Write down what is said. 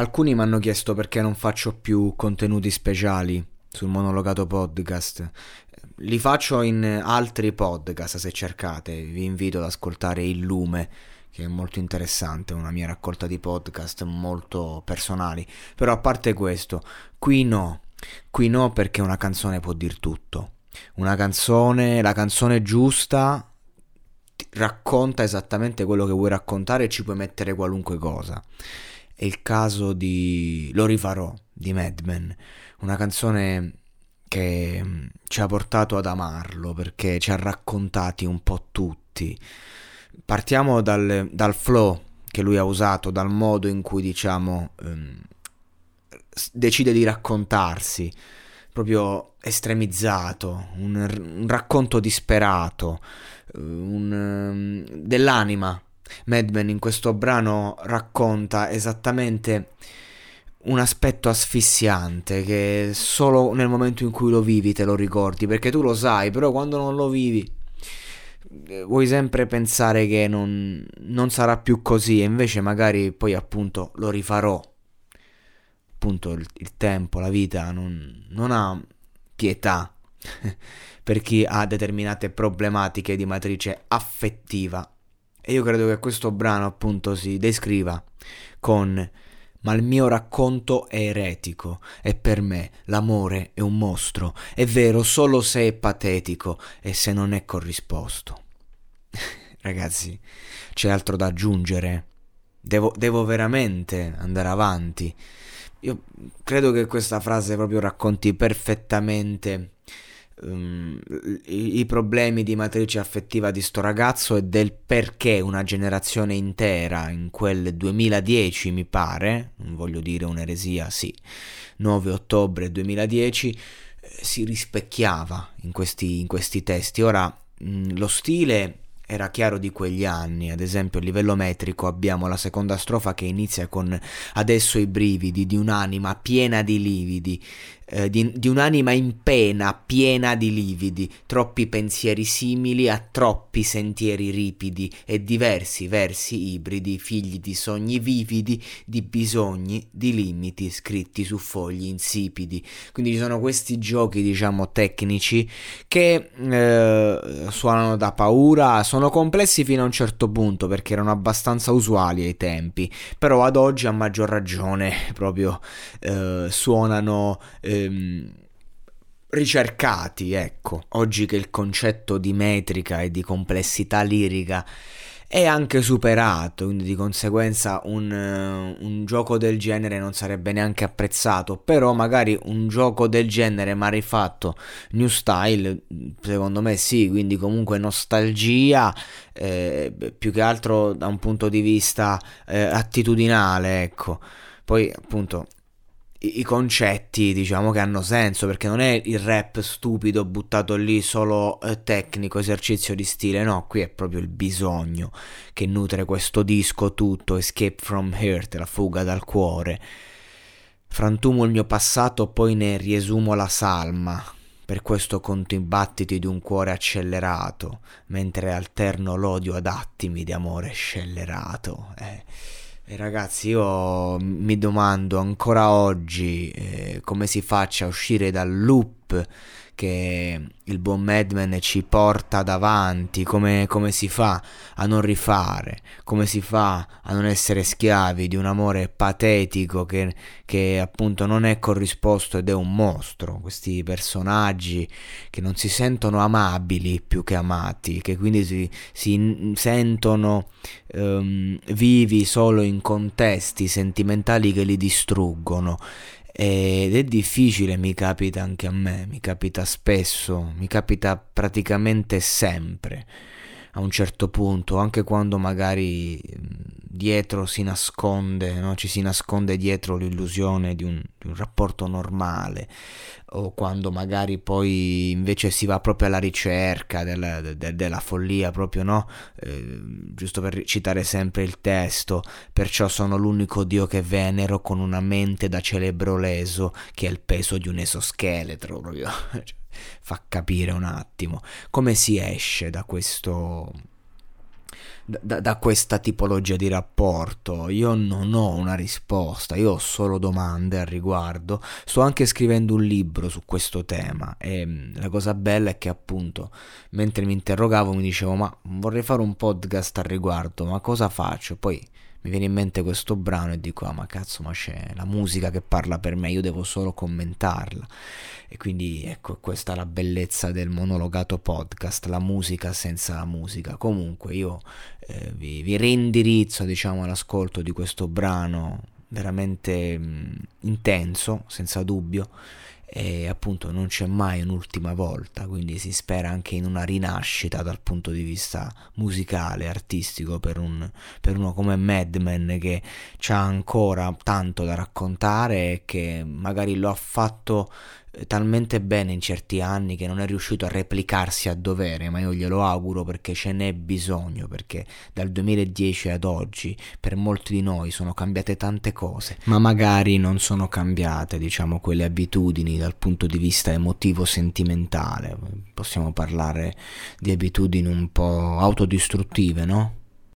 Alcuni mi hanno chiesto perché non faccio più contenuti speciali sul monologato podcast. Li faccio in altri podcast se cercate. Vi invito ad ascoltare Il Lume, che è molto interessante, una mia raccolta di podcast molto personali. Però a parte questo, qui no. Qui no perché una canzone può dir tutto. Una canzone, la canzone giusta racconta esattamente quello che vuoi raccontare e ci puoi mettere qualunque cosa è il caso di Lo rifarò di Mad Men, una canzone che mm, ci ha portato ad amarlo perché ci ha raccontati un po' tutti. Partiamo dal, dal flow che lui ha usato, dal modo in cui diciamo um, decide di raccontarsi, proprio estremizzato, un, un racconto disperato, un, um, dell'anima Madman in questo brano racconta esattamente un aspetto asfissiante che solo nel momento in cui lo vivi te lo ricordi, perché tu lo sai, però quando non lo vivi eh, vuoi sempre pensare che non, non sarà più così e invece magari poi appunto lo rifarò. Appunto il, il tempo, la vita non, non ha pietà per chi ha determinate problematiche di matrice affettiva e io credo che questo brano appunto si descriva con ma il mio racconto è eretico e per me l'amore è un mostro, è vero solo se è patetico e se non è corrisposto. Ragazzi, c'è altro da aggiungere? Devo, devo veramente andare avanti? Io credo che questa frase proprio racconti perfettamente um, i, problemi di matrice affettiva di sto ragazzo e del perché una generazione intera in quel 2010 mi pare, non voglio dire un'eresia, sì, 9 ottobre 2010 eh, si rispecchiava in questi, in questi testi. Ora mh, lo stile era chiaro di quegli anni, ad esempio a livello metrico abbiamo la seconda strofa che inizia con adesso i brividi di un'anima piena di lividi, eh, di, di, un'anima in pena, piena di lividi, troppi pensieri simili a troppi sentieri ripidi e diversi versi ibridi, figli di sogni vividi, di bisogni, di limiti scritti su fogli insipidi. Quindi ci sono questi giochi, diciamo, tecnici che eh, suonano da paura, sono complessi fino a un certo punto perché erano abbastanza usuali ai tempi, però ad oggi a maggior ragione proprio eh, suonano eh, ehm, ricercati, ecco, oggi che il concetto di metrica e di complessità lirica è anche superato, quindi di conseguenza un, uh, un, gioco del genere non sarebbe neanche apprezzato, però magari un gioco del genere ma rifatto new style, secondo me sì, quindi comunque nostalgia, eh, più che altro da un punto di vista eh, attitudinale, ecco. Poi appunto i, concetti diciamo che hanno senso perché non è il rap stupido buttato lì solo eh, tecnico esercizio di stile no qui è proprio il bisogno che nutre questo disco tutto escape from hurt la fuga dal cuore. Frantumo il mio passato poi ne riesumo la salma. Per questo conto i battiti di un cuore accelerato mentre alterno l'odio ad attimi di amore scellerato eh ragazzi, io mi domando ancora oggi eh, come si faccia a uscire dal loop che il buon Madman ci porta davanti, come, come, si fa a non rifare, come si fa a non essere schiavi di un amore patetico che, che appunto non è corrisposto ed è un mostro, questi personaggi che non si sentono amabili più che amati, che quindi si, si sentono um, vivi solo in contesti sentimentali che li distruggono ed è difficile, mi capita anche a me, mi capita spesso, mi capita praticamente sempre a un certo punto, anche quando magari dietro si nasconde, no? ci si nasconde dietro l'illusione di un, di un, rapporto normale, o quando magari poi invece si va proprio alla ricerca della, de, della follia, proprio no? Eh, giusto per citare sempre il testo, perciò sono l'unico dio che venero con una mente da celebro leso che è il peso di un esoscheletro, proprio. Cioè, fa capire un attimo come si esce da questo da, da, questa tipologia di rapporto. Io non ho una risposta, io ho solo domande al riguardo. Sto anche scrivendo un libro su questo tema e mm, la cosa bella è che appunto mentre mi interrogavo mi dicevo ma vorrei fare un podcast al riguardo, ma cosa faccio? Poi mi viene in mente questo brano e dico ah ma cazzo ma c'è la musica che parla per me io devo solo commentarla e quindi ecco questa è la bellezza del monologato podcast la musica senza la musica. Comunque io eh, vi, vi rindirizzo diciamo all'ascolto di questo brano veramente mh, mm, intenso senza dubbio. E appunto non c'è mai un'ultima volta, quindi si spera anche in una rinascita dal punto di vista musicale, artistico per, un, per uno come Madman che ha ancora tanto da raccontare e che magari lo ha fatto talmente bene in certi anni che non è riuscito a replicarsi a dovere, ma io glielo auguro perché ce n'è bisogno, perché dal 2010 ad oggi per molti di noi sono cambiate tante cose, ma magari non sono cambiate, diciamo, quelle abitudini dal punto di vista emotivo sentimentale. Possiamo parlare di abitudini un po' autodistruttive, no?